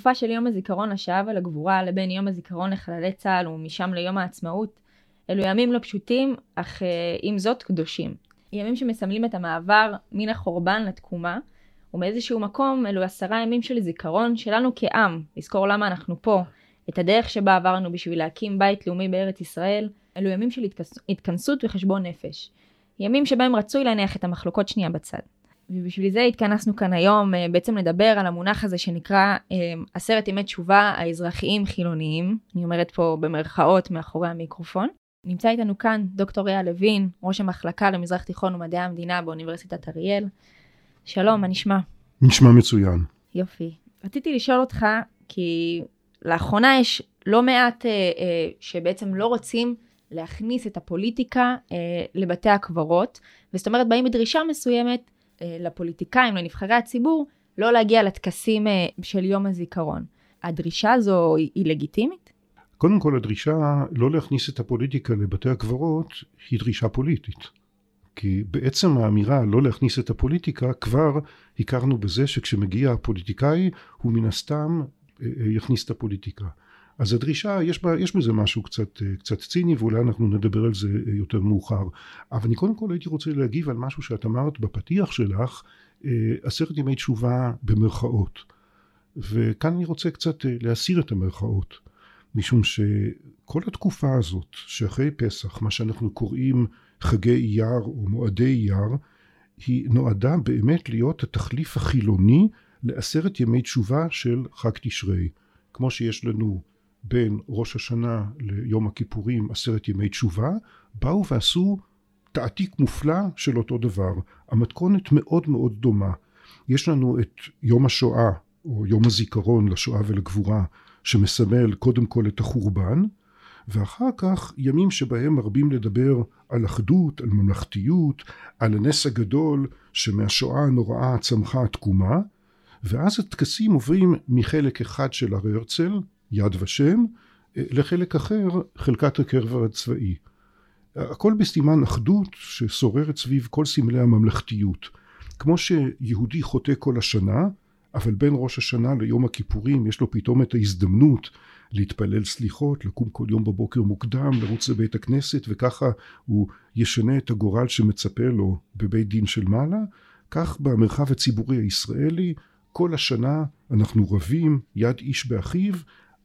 התקופה של יום הזיכרון לשואה ולגבורה לבין יום הזיכרון לחללי צה"ל ומשם ליום העצמאות, אלו ימים לא פשוטים, אך אה, עם זאת קדושים. ימים שמסמלים את המעבר מן החורבן לתקומה, ומאיזשהו מקום אלו עשרה ימים של זיכרון שלנו כעם, לזכור למה אנחנו פה, את הדרך שבה עברנו בשביל להקים בית לאומי בארץ ישראל, אלו ימים של התכנסות וחשבון נפש. ימים שבהם רצוי להניח את המחלוקות שנייה בצד. ובשביל זה התכנסנו כאן היום אה, בעצם לדבר על המונח הזה שנקרא אה, עשרת ימי תשובה האזרחיים חילוניים, אני אומרת פה במרכאות מאחורי המיקרופון. נמצא איתנו כאן דוקטור ריאה לוין, ראש המחלקה למזרח תיכון ומדעי המדינה באוניברסיטת אריאל. שלום, מה נשמע? נשמע מצוין. יופי. רציתי לשאול אותך, כי לאחרונה יש לא מעט אה, אה, שבעצם לא רוצים להכניס את הפוליטיקה אה, לבתי הקברות, וזאת אומרת באים בדרישה מסוימת לפוליטיקאים, לנבחרי הציבור, לא להגיע לטקסים אה, של יום הזיכרון. הדרישה הזו היא לגיטימית? קודם כל הדרישה לא להכניס את הפוליטיקה לבתי הקברות היא דרישה פוליטית. כי בעצם האמירה לא להכניס את הפוליטיקה כבר הכרנו בזה שכשמגיע הפוליטיקאי הוא מן הסתם אה, יכניס את הפוליטיקה. אז הדרישה יש, בה, יש בזה משהו קצת, קצת ציני ואולי אנחנו נדבר על זה יותר מאוחר. אבל אני קודם כל הייתי רוצה להגיב על משהו שאת אמרת בפתיח שלך עשרת ימי תשובה במרכאות. וכאן אני רוצה קצת להסיר את המרכאות משום שכל התקופה הזאת שאחרי פסח מה שאנחנו קוראים חגי אייר או מועדי אייר היא נועדה באמת להיות התחליף החילוני לעשרת ימי תשובה של חג תשרי. כמו שיש לנו בין ראש השנה ליום הכיפורים עשרת ימי תשובה באו ועשו תעתיק מופלא של אותו דבר. המתכונת מאוד מאוד דומה. יש לנו את יום השואה או יום הזיכרון לשואה ולגבורה שמסמל קודם כל את החורבן ואחר כך ימים שבהם מרבים לדבר על אחדות, על ממלכתיות, על הנס הגדול שמהשואה הנוראה צמחה התקומה ואז הטקסים עוברים מחלק אחד של הר הרצל יד ושם לחלק אחר חלקת הקרב הצבאי. הכל בסימן אחדות ששוררת סביב כל סמלי הממלכתיות. כמו שיהודי חוטא כל השנה אבל בין ראש השנה ליום הכיפורים יש לו פתאום את ההזדמנות להתפלל סליחות, לקום כל יום בבוקר מוקדם, לרוץ לבית הכנסת וככה הוא ישנה את הגורל שמצפה לו בבית דין של מעלה, כך במרחב הציבורי הישראלי כל השנה אנחנו רבים יד איש באחיו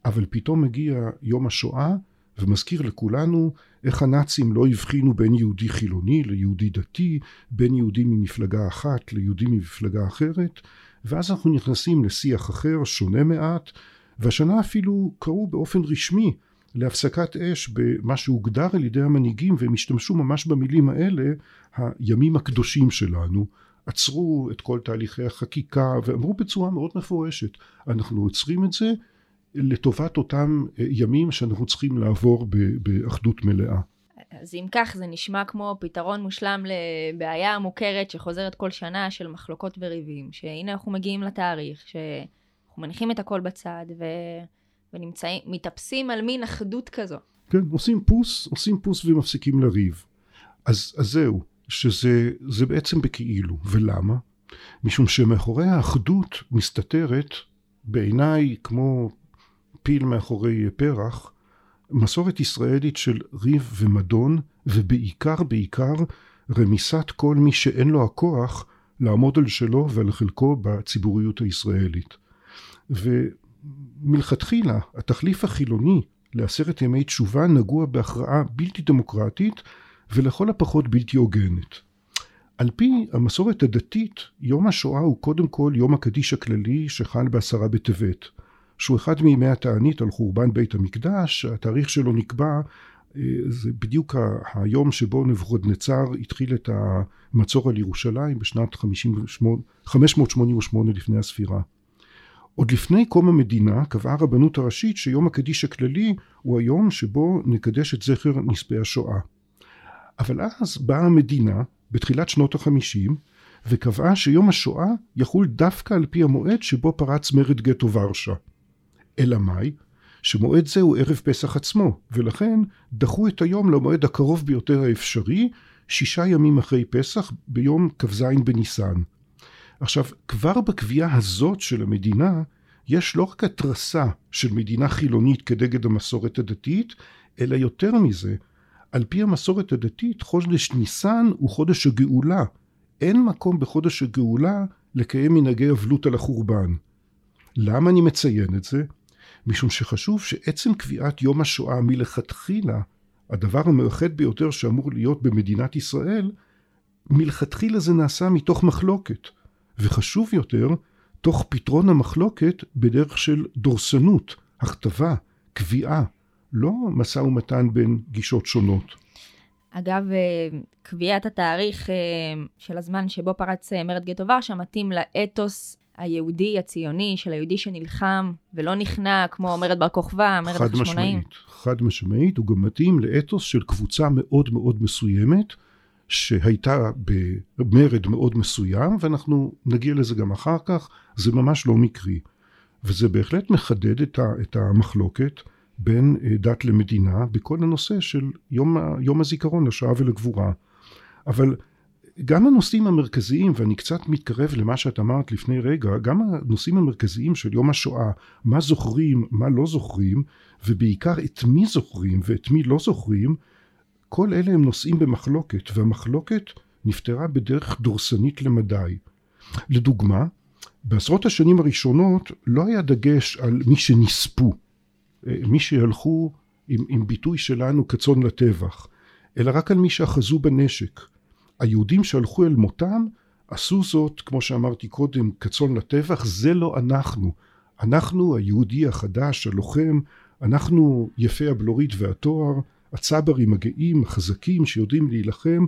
אבל פתאום מגיע יום השואה ומזכיר לכולנו איך הנאצים לא הבחינו בין יהודי חילוני ליהודי דתי, בין יהודי ממפלגה אחת ליהודי ממפלגה אחרת, ואז אנחנו נכנסים לשיח אחר, שונה מעט, והשנה אפילו קראו באופן רשמי להפסקת אש במה שהוגדר על ידי המנהיגים והם השתמשו ממש במילים האלה הימים הקדושים שלנו. עצרו את כל תהליכי החקיקה ואמרו בצורה מאוד מפורשת אנחנו עוצרים את זה לטובת אותם אה, ימים שאנחנו צריכים לעבור באחדות מלאה. אז אם כך זה נשמע כמו פתרון מושלם לבעיה מוכרת שחוזרת כל שנה של מחלוקות וריבים שהנה אנחנו מגיעים לתאריך שאנחנו מניחים את הכל בצד ו... ונמצאים מתאפסים על מין אחדות כזו. כן עושים פוס עושים פוס ומפסיקים לריב אז, אז זהו שזה בעצם בכאילו ולמה? משום שמאחורי האחדות מסתתרת בעיניי כמו פיל מאחורי פרח, מסורת ישראלית של ריב ומדון, ובעיקר בעיקר רמיסת כל מי שאין לו הכוח לעמוד על שלו ועל חלקו בציבוריות הישראלית. ומלכתחילה התחליף החילוני לעשרת ימי תשובה נגוע בהכרעה בלתי דמוקרטית ולכל הפחות בלתי הוגנת. על פי המסורת הדתית יום השואה הוא קודם כל יום הקדיש הכללי שחל בעשרה בטבת שהוא אחד מימי התענית על חורבן בית המקדש, התאריך שלו נקבע, אה, זה בדיוק היום שבו נבוכדנצר התחיל את המצור על ירושלים בשנת 58, 588 לפני הספירה. עוד לפני קום המדינה קבעה הרבנות הראשית שיום הקדיש הכללי הוא היום שבו נקדש את זכר נספי השואה. אבל אז באה המדינה בתחילת שנות החמישים וקבעה שיום השואה יחול דווקא על פי המועד שבו פרץ מרד גטו ורשה. אלא מאי? שמועד זה הוא ערב פסח עצמו, ולכן דחו את היום למועד הקרוב ביותר האפשרי, שישה ימים אחרי פסח, ביום כ"ז בניסן. עכשיו, כבר בקביעה הזאת של המדינה, יש לא רק התרסה של מדינה חילונית כנגד המסורת הדתית, אלא יותר מזה, על פי המסורת הדתית, חודש ניסן הוא חודש הגאולה. אין מקום בחודש הגאולה לקיים מנהגי אבלות על החורבן. למה אני מציין את זה? משום שחשוב שעצם קביעת יום השואה מלכתחילה, הדבר המאחד ביותר שאמור להיות במדינת ישראל, מלכתחילה זה נעשה מתוך מחלוקת. וחשוב יותר, תוך פתרון המחלוקת בדרך של דורסנות, הכתבה, קביעה, לא משא ומתן בין גישות שונות. אגב, אה, קביעת התאריך אה, של הזמן שבו פרץ אה, מרד גטו ורשה מתאים לאתוס היהודי הציוני של היהודי שנלחם ולא נכנע כמו מרד בר כוכבא, מרד החשמונאים. חד משמעית, הוא גם מתאים לאתוס של קבוצה מאוד מאוד מסוימת שהייתה במרד מאוד מסוים ואנחנו נגיע לזה גם אחר כך, זה ממש לא מקרי. וזה בהחלט מחדד את המחלוקת. בין אה, דת למדינה בכל הנושא של יום, יום הזיכרון לשואה ולגבורה. אבל גם הנושאים המרכזיים, ואני קצת מתקרב למה שאת אמרת לפני רגע, גם הנושאים המרכזיים של יום השואה, מה זוכרים, מה לא זוכרים, ובעיקר את מי זוכרים ואת מי לא זוכרים, כל אלה הם נושאים במחלוקת, והמחלוקת נפתרה בדרך דורסנית למדי. לדוגמה, בעשרות השנים הראשונות לא היה דגש על מי שנספו. מי שהלכו עם, עם ביטוי שלנו כצאן לטבח, אלא רק על מי שאחזו בנשק. היהודים שהלכו אל מותם עשו זאת, כמו שאמרתי קודם, כצאן לטבח, זה לא אנחנו. אנחנו היהודי החדש, הלוחם, אנחנו יפי הבלורית והתואר, הצברים הגאים, החזקים, שיודעים להילחם,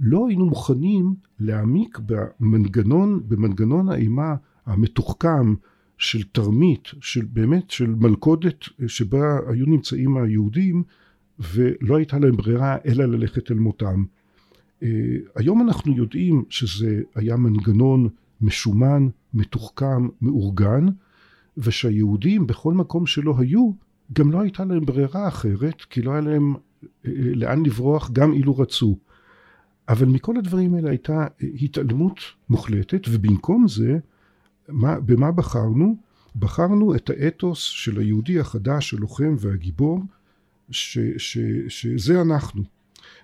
לא היינו מוכנים להעמיק במנגנון, במנגנון האימה המתוחכם של תרמית, של באמת של מלכודת שבה היו נמצאים היהודים ולא הייתה להם ברירה אלא ללכת אל מותם. אה, היום אנחנו יודעים שזה היה מנגנון משומן, מתוחכם, מאורגן, ושהיהודים בכל מקום שלא היו, גם לא הייתה להם ברירה אחרת, כי לא היה להם אה, אה, לאן לברוח גם אילו רצו. אבל מכל הדברים האלה הייתה התעלמות מוחלטת, ובמקום זה מה, במה בחרנו? בחרנו את האתוס של היהודי החדש, הלוחם והגיבור, ש, ש, שזה אנחנו.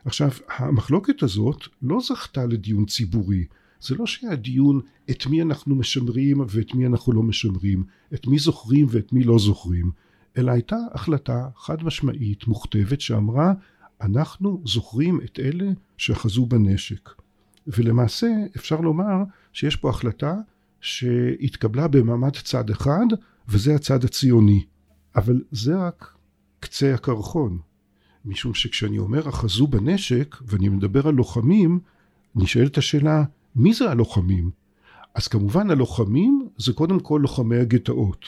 עכשיו, המחלוקת הזאת לא זכתה לדיון ציבורי. זה לא שהיה דיון את מי אנחנו משמרים ואת מי אנחנו לא משמרים, את מי זוכרים ואת מי לא זוכרים, אלא הייתה החלטה חד משמעית, מוכתבת, שאמרה אנחנו זוכרים את אלה שאחזו בנשק. ולמעשה אפשר לומר שיש פה החלטה שהתקבלה במעמד צד אחד, וזה הצד הציוני. אבל זה רק קצה הקרחון. משום שכשאני אומר אחזו בנשק, ואני מדבר על לוחמים, נשאלת השאלה, מי זה הלוחמים? אז כמובן הלוחמים זה קודם כל לוחמי הגטאות.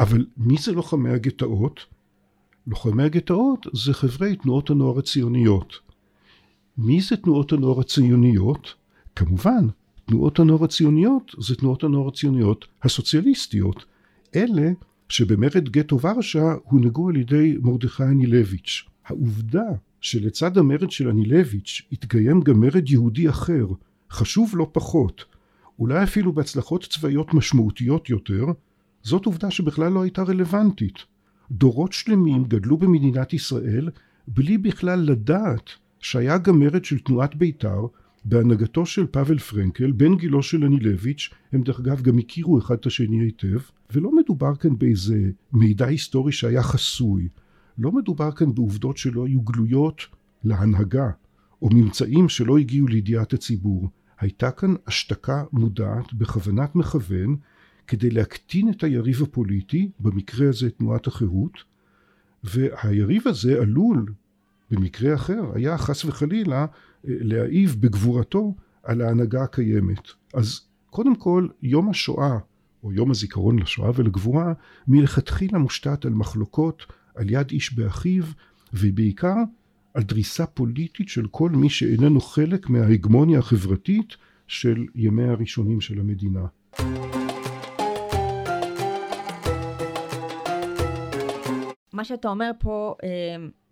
אבל מי זה לוחמי הגטאות? לוחמי הגטאות זה חברי תנועות הנוער הציוניות. מי זה תנועות הנוער הציוניות? כמובן, תנועות הנוער הציוניות זה תנועות הנוער הציוניות הסוציאליסטיות. אלה שבמרד גטו ורשה הונהגו על ידי מרדכי אנילביץ'. העובדה שלצד המרד של אנילביץ' התקיים גם מרד יהודי אחר, חשוב לא פחות, אולי אפילו בהצלחות צבאיות משמעותיות יותר, זאת עובדה שבכלל לא הייתה רלוונטית. דורות שלמים גדלו במדינת ישראל בלי בכלל לדעת שהיה גם מרד של תנועת בית"ר בהנהגתו של פאבל פרנקל, בן גילו של אנילביץ', הם דרך אגב גם הכירו אחד את השני היטב, ולא מדובר כאן באיזה מידע היסטורי שהיה חסוי, לא מדובר כאן בעובדות שלא היו גלויות להנהגה, או ממצאים שלא הגיעו לידיעת הציבור. הייתה כאן השתקה מודעת בכוונת מכוון כדי להקטין את היריב הפוליטי, במקרה הזה תנועת החירות, והיריב הזה עלול, במקרה אחר, היה חס וחלילה להעיב בגבורתו על ההנהגה הקיימת. אז קודם כל יום השואה או יום הזיכרון לשואה ולגבורה מלכתחילה מושתת על מחלוקות, על יד איש באחיו ובעיקר על דריסה פוליטית של כל מי שאיננו חלק מההגמוניה החברתית של ימיה הראשונים של המדינה. מה שאתה אומר פה אה,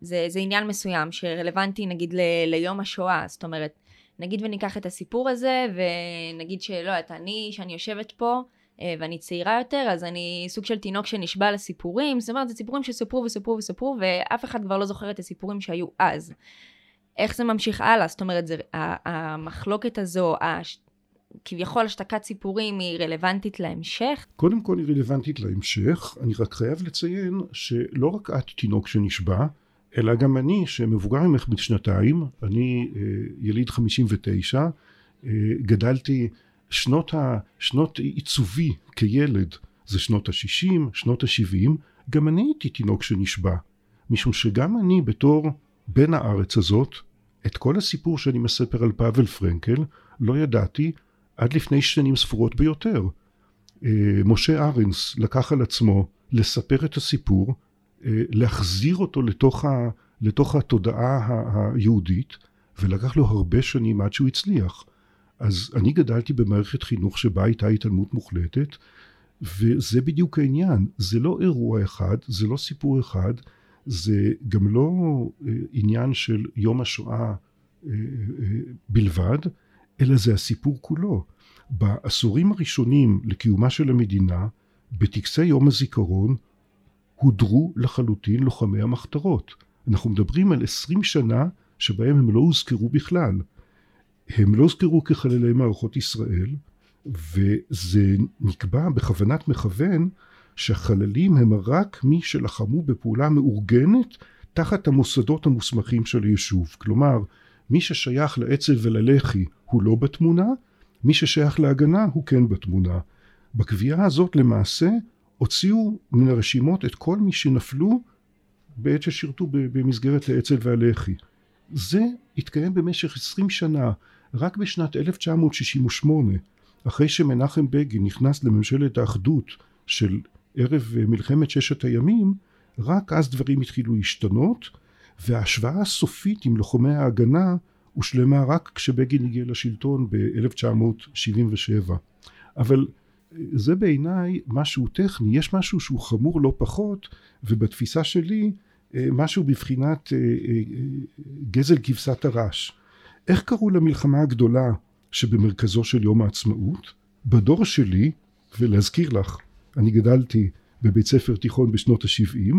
זה, זה עניין מסוים שרלוונטי נגיד ל, ליום השואה, זאת אומרת, נגיד וניקח את הסיפור הזה ונגיד שלא יודעת, אני, שאני יושבת פה, ואני צעירה יותר, אז אני סוג של תינוק שנשבע לסיפורים, זאת אומרת, זה סיפורים שסופרו וסופרו וסופרו, ואף אחד כבר לא זוכר את הסיפורים שהיו אז. איך זה ממשיך הלאה? זאת אומרת, זה, המחלוקת הזו, הש, כביכול השתקת סיפורים, היא רלוונטית להמשך? קודם כל היא רלוונטית להמשך, אני רק חייב לציין שלא רק את תינוק שנשבע, אלא גם אני שמבוגר ממך בשנתיים, אני אה, יליד 59, אה, גדלתי שנות, ה, שנות עיצובי כילד זה שנות ה-60, שנות ה-70, גם אני הייתי תינוק שנשבע, משום שגם אני בתור בן הארץ הזאת, את כל הסיפור שאני מספר על פאבל פרנקל, לא ידעתי עד לפני שנים ספורות ביותר. אה, משה ארנס לקח על עצמו לספר את הסיפור, אה, להחזיר אותו לתוך, ה, לתוך התודעה היהודית, ולקח לו הרבה שנים עד שהוא הצליח. אז אני גדלתי במערכת חינוך שבה הייתה התעלמות מוחלטת, וזה בדיוק העניין, זה לא אירוע אחד, זה לא סיפור אחד, זה גם לא אה, עניין של יום השואה אה, אה, בלבד, אלא זה הסיפור כולו. בעשורים הראשונים לקיומה של המדינה, בטקסי יום הזיכרון, הודרו לחלוטין לוחמי המחתרות. אנחנו מדברים על עשרים שנה שבהם הם לא הוזכרו בכלל. הם לא הוזכרו כחללי מערכות ישראל, וזה נקבע בכוונת מכוון שהחללים הם רק מי שלחמו בפעולה מאורגנת תחת המוסדות המוסמכים של היישוב. כלומר, מי ששייך לאצ"ל וללח"י הוא לא בתמונה, מי ששייך להגנה הוא כן בתמונה. בקביעה הזאת למעשה הוציאו מן הרשימות את כל מי שנפלו בעת ששירתו במסגרת האצ"ל והלח"י. זה התקיים במשך עשרים שנה רק בשנת 1968, אחרי שמנחם בגין נכנס לממשלת האחדות של ערב מלחמת ששת הימים, רק אז דברים התחילו להשתנות, וההשוואה הסופית עם לוחמי ההגנה הושלמה רק כשבגין הגיע לשלטון ב-1977. אבל זה בעיניי משהו טכני, יש משהו שהוא חמור לא פחות, ובתפיסה שלי משהו בבחינת אה, אה, גזל כבשת הרש. איך קראו למלחמה הגדולה שבמרכזו של יום העצמאות? בדור שלי, ולהזכיר לך, אני גדלתי בבית ספר תיכון בשנות ה-70,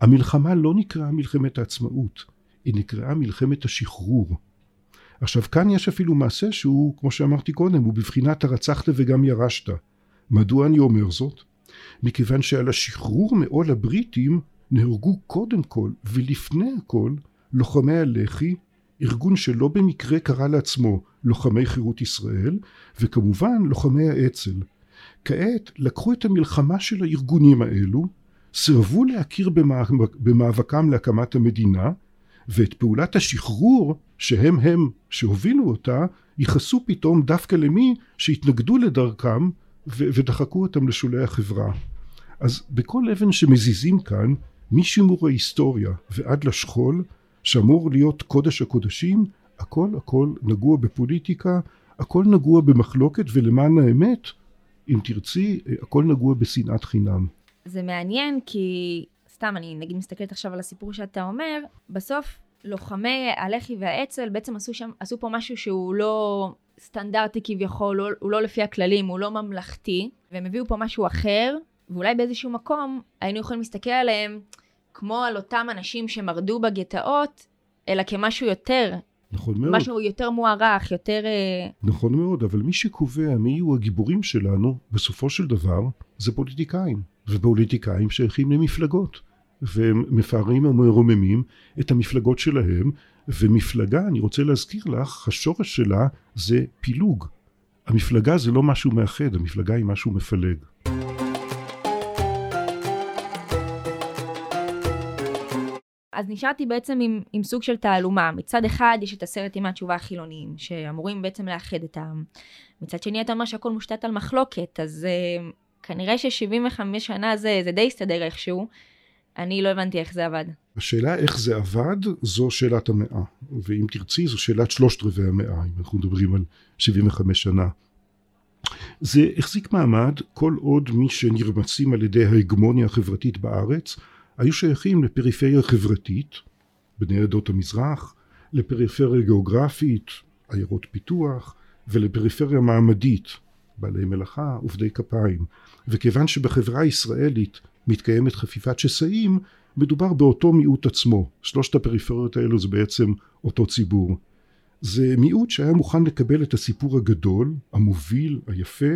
המלחמה לא נקראה מלחמת העצמאות, היא נקראה מלחמת השחרור. עכשיו כאן יש אפילו מעשה שהוא, כמו שאמרתי קודם, הוא בבחינת הרצחת וגם ירשת. מדוע אני אומר זאת? מכיוון שעל השחרור מעול הבריטים נהרגו קודם כל ולפני הכל לוחמי הלח"י ארגון שלא במקרה קרא לעצמו לוחמי חירות ישראל, וכמובן לוחמי האצ"ל. כעת לקחו את המלחמה של הארגונים האלו, סירבו להכיר במאבקם להקמת המדינה, ואת פעולת השחרור שהם הם שהובילו אותה, ייחסו פתאום דווקא למי שהתנגדו לדרכם ודחקו אותם לשולי החברה. אז בכל אבן שמזיזים כאן, משימור ההיסטוריה ועד לשכול, שאמור להיות קודש הקודשים, הכל הכל נגוע בפוליטיקה, הכל נגוע במחלוקת, ולמען האמת, אם תרצי, הכל נגוע בשנאת חינם. זה מעניין כי, סתם, אני נגיד מסתכלת עכשיו על הסיפור שאתה אומר, בסוף לוחמי הלח"י והאצ"ל בעצם עשו שם, עשו פה משהו שהוא לא סטנדרטי כביכול, לא, הוא לא לפי הכללים, הוא לא ממלכתי, והם הביאו פה משהו אחר, ואולי באיזשהו מקום היינו יכולים להסתכל עליהם כמו על אותם אנשים שמרדו בגטאות, אלא כמשהו יותר. נכון מאוד. משהו יותר מוערך, יותר... אה, נכון מאוד, אבל מי שקובע מי יהיו הגיבורים שלנו, בסופו של דבר, זה פוליטיקאים. ופוליטיקאים שייכים למפלגות. והם מפארים ומרוממים את המפלגות שלהם, ומפלגה, אני רוצה להזכיר לך, השורש שלה זה פילוג. המפלגה זה לא משהו מאחד, המפלגה היא משהו מפלג. אז נשארתי בעצם עם, עם סוג של תעלומה. מצד אחד יש את עשרת ימי התשובה החילוניים, שאמורים בעצם לאחד את העם. מצד שני אתה אומר שהכל מושתת על מחלוקת, אז uh, כנראה ש-75 שנה זה, זה די הסתדר איכשהו. אני לא הבנתי איך זה עבד. השאלה איך זה עבד, זו שאלת המאה. ואם תרצי, זו שאלת שלושת רבעי המאה, אם אנחנו מדברים על 75 שנה. זה החזיק מעמד כל עוד מי שנרמצים על ידי ההגמוניה החברתית בארץ היו שייכים לפריפריה חברתית, בני עדות המזרח, לפריפריה גיאוגרפית, עיירות פיתוח, ולפריפריה מעמדית, בעלי מלאכה, עובדי כפיים. וכיוון שבחברה הישראלית מתקיימת חפיפת שסעים, מדובר באותו מיעוט עצמו. שלושת הפריפריות האלו זה בעצם אותו ציבור. זה מיעוט שהיה מוכן לקבל את הסיפור הגדול, המוביל, היפה,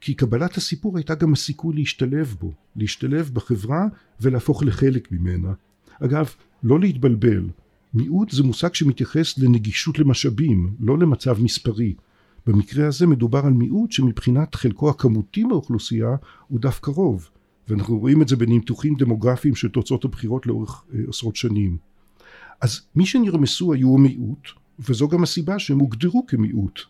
כי קבלת הסיפור הייתה גם הסיכוי להשתלב בו, להשתלב בחברה ולהפוך לחלק ממנה. אגב, לא להתבלבל, מיעוט זה מושג שמתייחס לנגישות למשאבים, לא למצב מספרי. במקרה הזה מדובר על מיעוט שמבחינת חלקו הכמותי באוכלוסייה הוא דווקא רוב, ואנחנו רואים את זה בניתוחים דמוגרפיים של תוצאות הבחירות לאורך אה, עשרות שנים. אז מי שנרמסו היו המיעוט, וזו גם הסיבה שהם הוגדרו כמיעוט.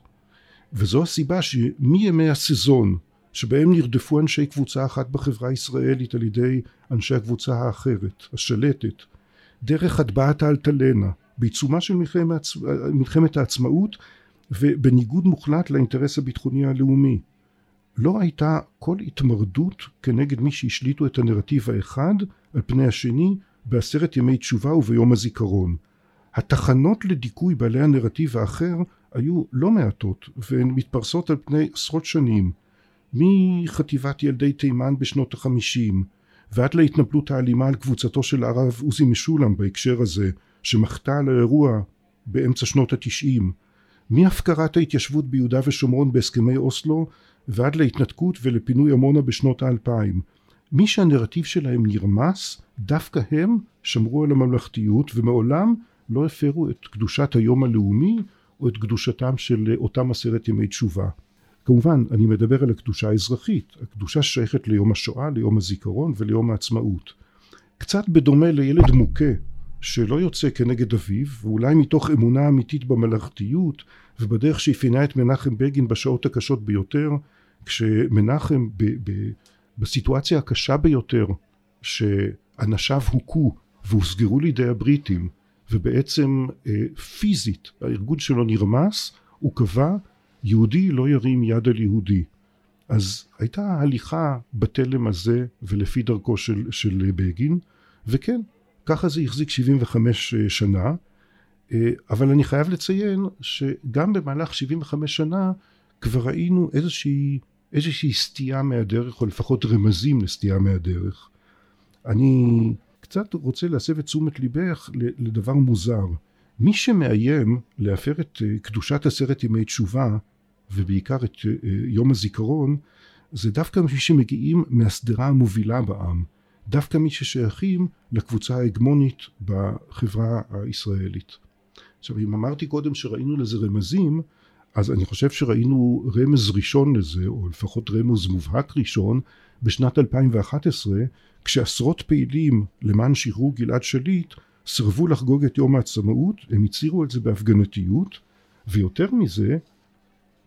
וזו הסיבה שמימי הסזון שבהם נרדפו אנשי קבוצה אחת בחברה הישראלית על ידי אנשי הקבוצה האחרת, השלטת, דרך הטבעת האלטלנה, בעיצומה של מלחמת, העצמאות ובניגוד מוחלט לאינטרס הביטחוני הלאומי. לא הייתה כל התמרדות כנגד מי שהשליטו את הנרטיב האחד על פני השני בעשרת ימי תשובה וביום הזיכרון. התחנות לדיכוי בעלי הנרטיב האחר היו לא מעטות והן מתפרסות על פני עשרות שנים מחטיבת ילדי תימן בשנות החמישים ועד להתנפלות האלימה על קבוצתו של הרב עוזי משולם בהקשר הזה שמחתה על האירוע באמצע שנות התשעים מהפקרת ההתיישבות ביהודה ושומרון בהסכמי אוסלו ועד להתנתקות ולפינוי עמונה בשנות האלפיים. מי שהנרטיב שלהם נרמס דווקא הם שמרו על הממלכתיות ומעולם לא הפרו את קדושת היום הלאומי או את קדושתם של אותם עשרת ימי תשובה. כמובן, אני מדבר על הקדושה האזרחית, הקדושה שייכת ליום השואה, ליום הזיכרון וליום העצמאות. קצת בדומה לילד מוכה שלא יוצא כנגד אביו, ואולי מתוך אמונה אמיתית במלאכתיות ובדרך שאפיינה את מנחם בגין בשעות הקשות ביותר, כשמנחם ב, ב, בסיטואציה הקשה ביותר, שאנשיו הוכו והוסגרו לידי הבריטים, ובעצם אה, פיזית הארגון שלו נרמס, הוא קבע יהודי לא ירים יד על יהודי. אז הייתה הליכה בתלם הזה ולפי דרכו של, של בגין, וכן, ככה זה החזיק 75 אה, שנה, אה, אבל אני חייב לציין שגם במהלך 75 שנה כבר ראינו איזושהי, איזושהי סטייה מהדרך, או לפחות רמזים לסטייה מהדרך. אני קצת רוצה להסב את תשומת ליבך לדבר מוזר. מי שמאיים להפר את אה, קדושת עשרת ימי תשובה ובעיקר את אה, יום הזיכרון זה דווקא מי שמגיעים מהשדרה המובילה בעם דווקא מי ששייכים לקבוצה ההגמונית בחברה הישראלית. עכשיו אם אמרתי קודם שראינו לזה רמזים אז אני חושב שראינו רמז ראשון לזה או לפחות רמז מובהק ראשון בשנת 2011 כשעשרות פעילים למען שחרור גלעד שליט סירבו לחגוג את יום העצמאות, הם הצהירו את זה בהפגנתיות, ויותר מזה,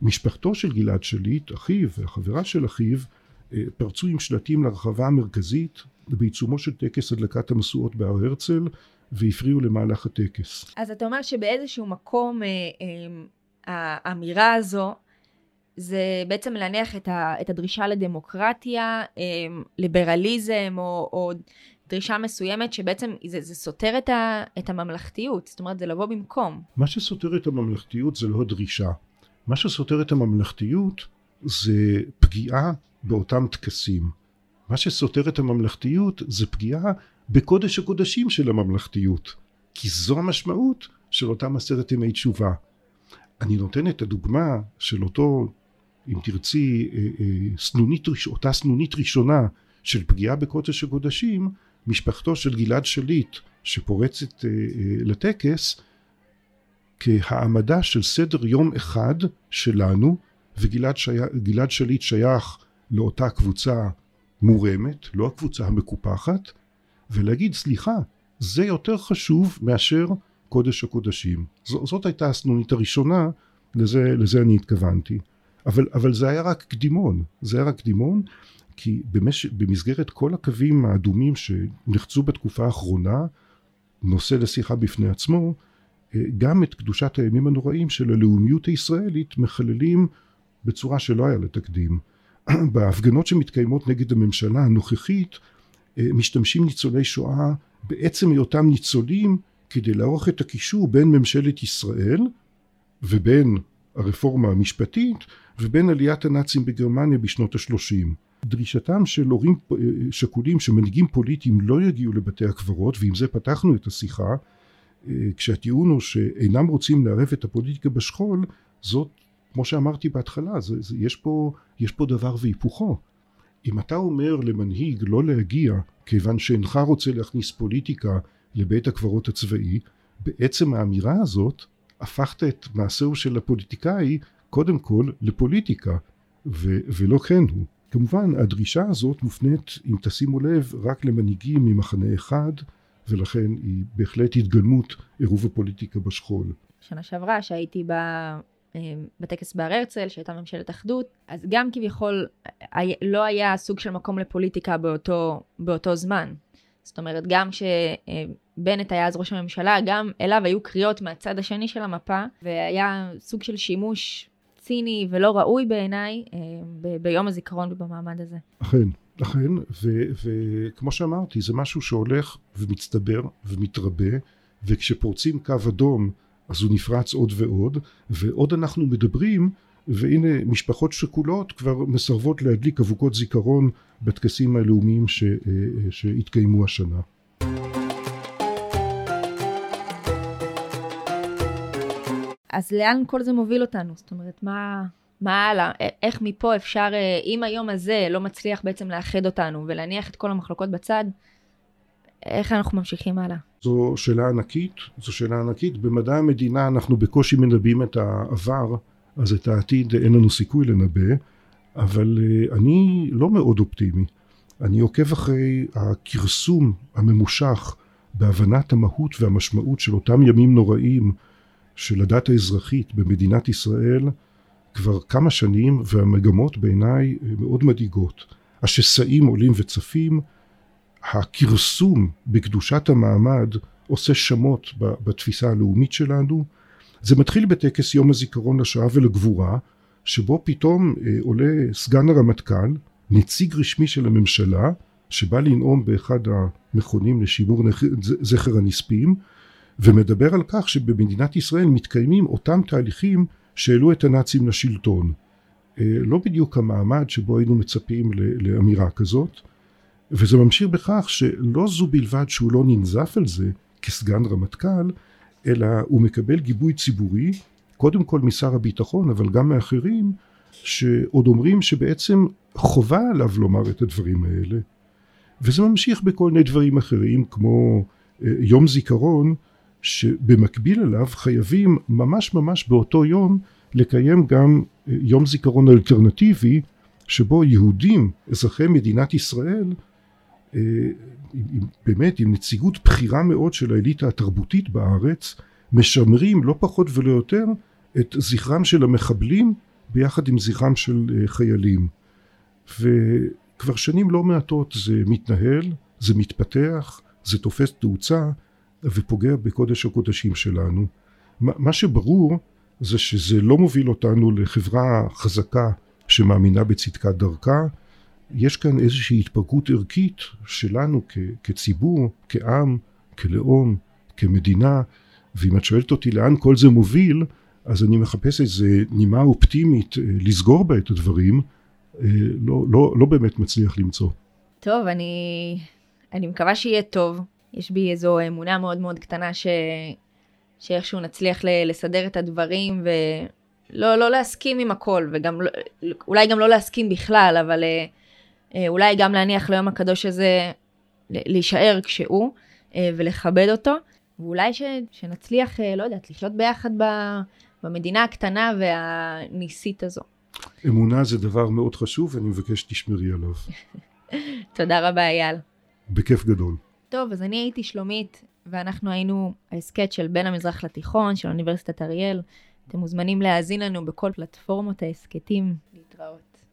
משפחתו של גלעד שליט, אחיו והחברה של אחיו, אה, פרצו עם שלטים לרחבה המרכזית בעיצומו של טקס הדלקת המשואות בהר הרצל והפריעו למהלך הטקס. אז אתה אומר שבאיזשהו מקום אה, אה, האמירה הזו זה בעצם להניח את, ה, את הדרישה לדמוקרטיה, אה, ליברליזם או, או דרישה מסוימת שבעצם זה, זה סותר את, ה, את הממלכתיות, זאת אומרת זה לבוא במקום. מה שסותר את הממלכתיות זה לא הדרישה. מה שסותר את הממלכתיות זה פגיעה באותם טקסים. מה שסותר את הממלכתיות זה פגיעה בקודש הקודשים של הממלכתיות. כי זו המשמעות של אותם עשרת ימי תשובה. אני נותן את הדוגמה של אותו, אם תרצי, אה, אה, סנונית, אותה סנונית ראשונה של פגיעה בקודש הקודשים, משפחתו של גלעד שליט שפורצת אה, לטקס כהעמדה של סדר יום אחד שלנו וגלעד שי... שליט שייך לאותה קבוצה מורמת, לא הקבוצה המקופחת, ולהגיד סליחה, זה יותר חשוב מאשר קודש הקודשים. ז, זאת הייתה הסנונית הראשונה, לזה, לזה אני התכוונתי. אבל, אבל זה היה רק קדימון, זה היה רק קדימון, כי במש... במסגרת כל הקווים האדומים שנחצו בתקופה האחרונה, נושא לשיחה בפני עצמו, גם את קדושת הימים הנוראים של הלאומיות הישראלית מחללים בצורה שלא היה לתקדים. בהפגנות שמתקיימות נגד הממשלה הנוכחית משתמשים ניצולי שואה בעצם היותם ניצולים כדי לערוך את הקישור בין ממשלת ישראל ובין הרפורמה המשפטית ובין עליית הנאצים בגרמניה בשנות השלושים. דרישתם של הורים אה, שכולים שמנהיגים פוליטיים לא יגיעו לבתי הקברות ועם זה פתחנו את השיחה אה, כשהטיעון הוא שאינם רוצים לערב את הפוליטיקה בשכול זאת כמו שאמרתי בהתחלה זה, זה, יש, פה, יש פה דבר והיפוכו אם אתה אומר למנהיג לא להגיע כיוון שאינך רוצה להכניס פוליטיקה לבית הקברות הצבאי בעצם האמירה הזאת הפכת את מעשהו של הפוליטיקאי קודם כל לפוליטיקה ו- ולא כן הוא. כמובן הדרישה הזאת מופנית אם תשימו לב רק למנהיגים ממחנה אחד ולכן היא בהחלט התגלמות עירוב הפוליטיקה בשכול. שנה שעברה שהייתי ב... אה, בטקס בהר הרצל שהייתה ממשלת אחדות אז גם כביכול לא היה סוג של מקום לפוליטיקה באותו, באותו זמן זאת אומרת, גם כשבנט היה אז ראש הממשלה, גם אליו היו קריאות מהצד השני של המפה, והיה סוג של שימוש ציני ולא ראוי בעיניי אה, ב- ביום הזיכרון ובמעמד הזה. אכן, אכן, וכמו שאמרתי, זה משהו שהולך ומצטבר ומתרבה, וכשפורצים קו אדום אז הוא נפרץ עוד ועוד, ועוד אנחנו מדברים והנה משפחות שכולות כבר מסרבות להדליק אבוקות זיכרון בטקסים הלאומיים ש, אה, שהתקיימו השנה. אז לאן כל זה מוביל אותנו? זאת אומרת, מה, מה הלאה? איך מפה אפשר, אה, אם היום הזה לא מצליח בעצם לאחד אותנו ולהניח את כל המחלוקות בצד, איך אנחנו ממשיכים הלאה? זו שאלה ענקית, זו שאלה ענקית. במדע המדינה אנחנו בקושי מנבאים את העבר. אז את העתיד אין לנו סיכוי לנבא, אבל אה, אני לא מאוד אופטימי. אני עוקב אחרי הכרסום הממושך בהבנת המהות והמשמעות של אותם ימים נוראים של הדת האזרחית במדינת ישראל כבר כמה שנים והמגמות בעיניי מאוד מדאיגות. השסעים עולים וצפים, הכרסום בקדושת המעמד עושה שמות בתפיסה הלאומית שלנו זה מתחיל בטקס יום הזיכרון לשואה ולגבורה, שבו פתאום אה, עולה סגן הרמטכ"ל, נציג רשמי של הממשלה, שבא לנאום באחד המכונים לשימור זכר הנספים, ומדבר על כך שבמדינת ישראל מתקיימים אותם תהליכים שהעלו את הנאצים לשלטון. אה, לא בדיוק המעמד שבו היינו מצפים לאמירה כזאת, וזה ממשיך בכך שלא זו בלבד שהוא לא ננזף על זה כסגן רמטכ"ל, אלא הוא מקבל גיבוי ציבורי, קודם כל משר הביטחון, אבל גם מאחרים, שעוד אומרים שבעצם חובה עליו לומר את הדברים האלה. וזה ממשיך בכל מיני דברים אחרים, כמו אה, יום זיכרון, שבמקביל אליו חייבים ממש ממש באותו יום לקיים גם אה, יום זיכרון אלטרנטיבי, שבו יהודים, אזרחי מדינת ישראל, אה, באמת עם נציגות בכירה מאוד של האליטה התרבותית בארץ משמרים לא פחות ולא יותר את זכרם של המחבלים ביחד עם זכרם של אה, חיילים. וכבר שנים לא מעטות זה מתנהל, זה מתפתח, זה תופס תאוצה ופוגע בקודש הקודשים שלנו. מה שברור זה שזה לא מוביל אותנו לחברה חזקה שמאמינה בצדקת דרכה יש כאן איזושהי התפרקות ערכית שלנו כ, כציבור, כעם, כלאום, כמדינה, ואם את שואלת אותי לאן כל זה מוביל, אז אני מחפש איזה נימה אופטימית אה, לסגור בה את הדברים, אה, לא, לא, לא באמת מצליח למצוא. טוב, אני, אני מקווה שיהיה טוב. יש בי איזו אמונה מאוד מאוד קטנה ש, שאיכשהו נצליח לסדר את הדברים ולא לא להסכים עם הכל, וגם לא, אולי גם לא להסכים בכלל, אבל... Uh, אה, אולי גם להניח ליום הקדוש הזה להישאר כשהוא אה, ולכבד אותו, ואולי ש, שנצליח, אה, לא יודעת, לחיות ביחד ב, במדינה הקטנה והניסית הזו. אמונה זה דבר מאוד חשוב ואני מבקש שתשמרי עליו. תודה רבה אייל. בכיף גדול. טוב, אז אני הייתי שלומית, ואנחנו היינו ההסכת של בין המזרח לתיכון של אוניברסיטת אריאל. אתם מוזמנים להאזין לנו בכל פלטפורמות ההסכתים. להתראות.